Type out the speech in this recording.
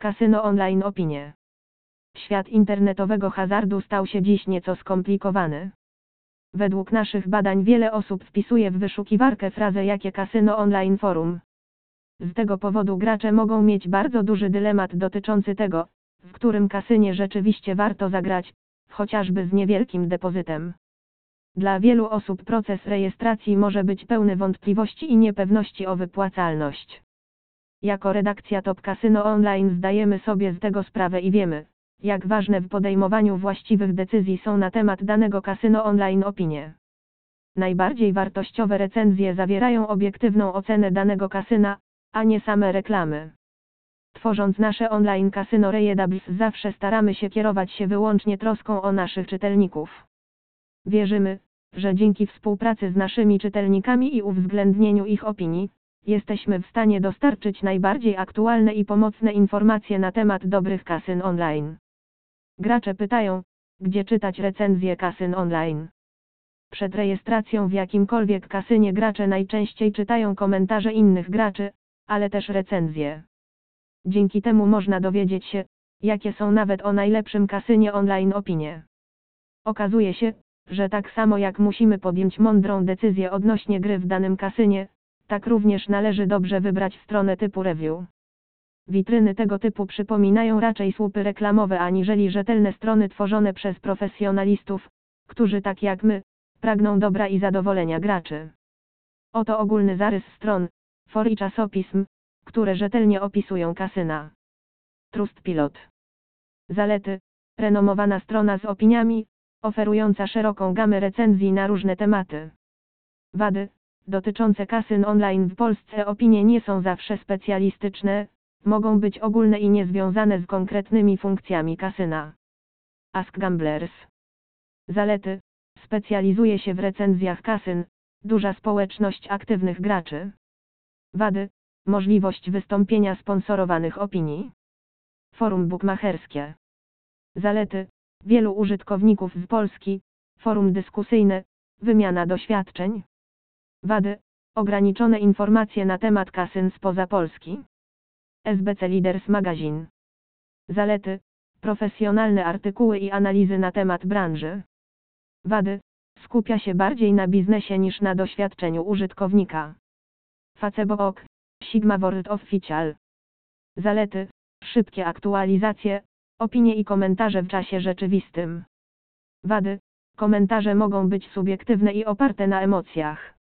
Kasyno online opinie. Świat internetowego hazardu stał się dziś nieco skomplikowany. Według naszych badań wiele osób wpisuje w wyszukiwarkę frazę jakie kasyno online forum. Z tego powodu gracze mogą mieć bardzo duży dylemat dotyczący tego, w którym kasynie rzeczywiście warto zagrać, chociażby z niewielkim depozytem. Dla wielu osób proces rejestracji może być pełny wątpliwości i niepewności o wypłacalność. Jako redakcja Top Casino Online zdajemy sobie z tego sprawę i wiemy, jak ważne w podejmowaniu właściwych decyzji są na temat danego kasyno online opinie. Najbardziej wartościowe recenzje zawierają obiektywną ocenę danego kasyna, a nie same reklamy. Tworząc nasze online kasyno Rejedables zawsze staramy się kierować się wyłącznie troską o naszych czytelników. Wierzymy, że dzięki współpracy z naszymi czytelnikami i uwzględnieniu ich opinii, jesteśmy w stanie dostarczyć najbardziej aktualne i pomocne informacje na temat dobrych kasyn online. Gracze pytają, gdzie czytać recenzje kasyn online. Przed rejestracją w jakimkolwiek kasynie gracze najczęściej czytają komentarze innych graczy, ale też recenzje. Dzięki temu można dowiedzieć się, jakie są nawet o najlepszym kasynie online opinie. Okazuje się, że tak samo jak musimy podjąć mądrą decyzję odnośnie gry w danym kasynie, tak również należy dobrze wybrać stronę typu review. Witryny tego typu przypominają raczej słupy reklamowe aniżeli rzetelne strony tworzone przez profesjonalistów, którzy tak jak my, pragną dobra i zadowolenia graczy. Oto ogólny zarys stron, for i czasopism, które rzetelnie opisują kasyna. Trust Pilot. Zalety. Renomowana strona z opiniami, oferująca szeroką gamę recenzji na różne tematy. Wady. Dotyczące kasyn online w Polsce opinie nie są zawsze specjalistyczne, mogą być ogólne i niezwiązane z konkretnymi funkcjami kasyna. Ask Gamblers. Zalety. Specjalizuje się w recenzjach kasyn, duża społeczność aktywnych graczy. Wady. Możliwość wystąpienia sponsorowanych opinii. Forum bukmacherskie. Zalety. Wielu użytkowników z Polski. Forum dyskusyjne. Wymiana doświadczeń. Wady. Ograniczone informacje na temat kasyn spoza Polski. SBC Leaders Magazine. Zalety. Profesjonalne artykuły i analizy na temat branży. Wady. Skupia się bardziej na biznesie niż na doświadczeniu użytkownika. Facebook. Sigma World Official. Zalety. Szybkie aktualizacje, opinie i komentarze w czasie rzeczywistym. Wady. Komentarze mogą być subiektywne i oparte na emocjach.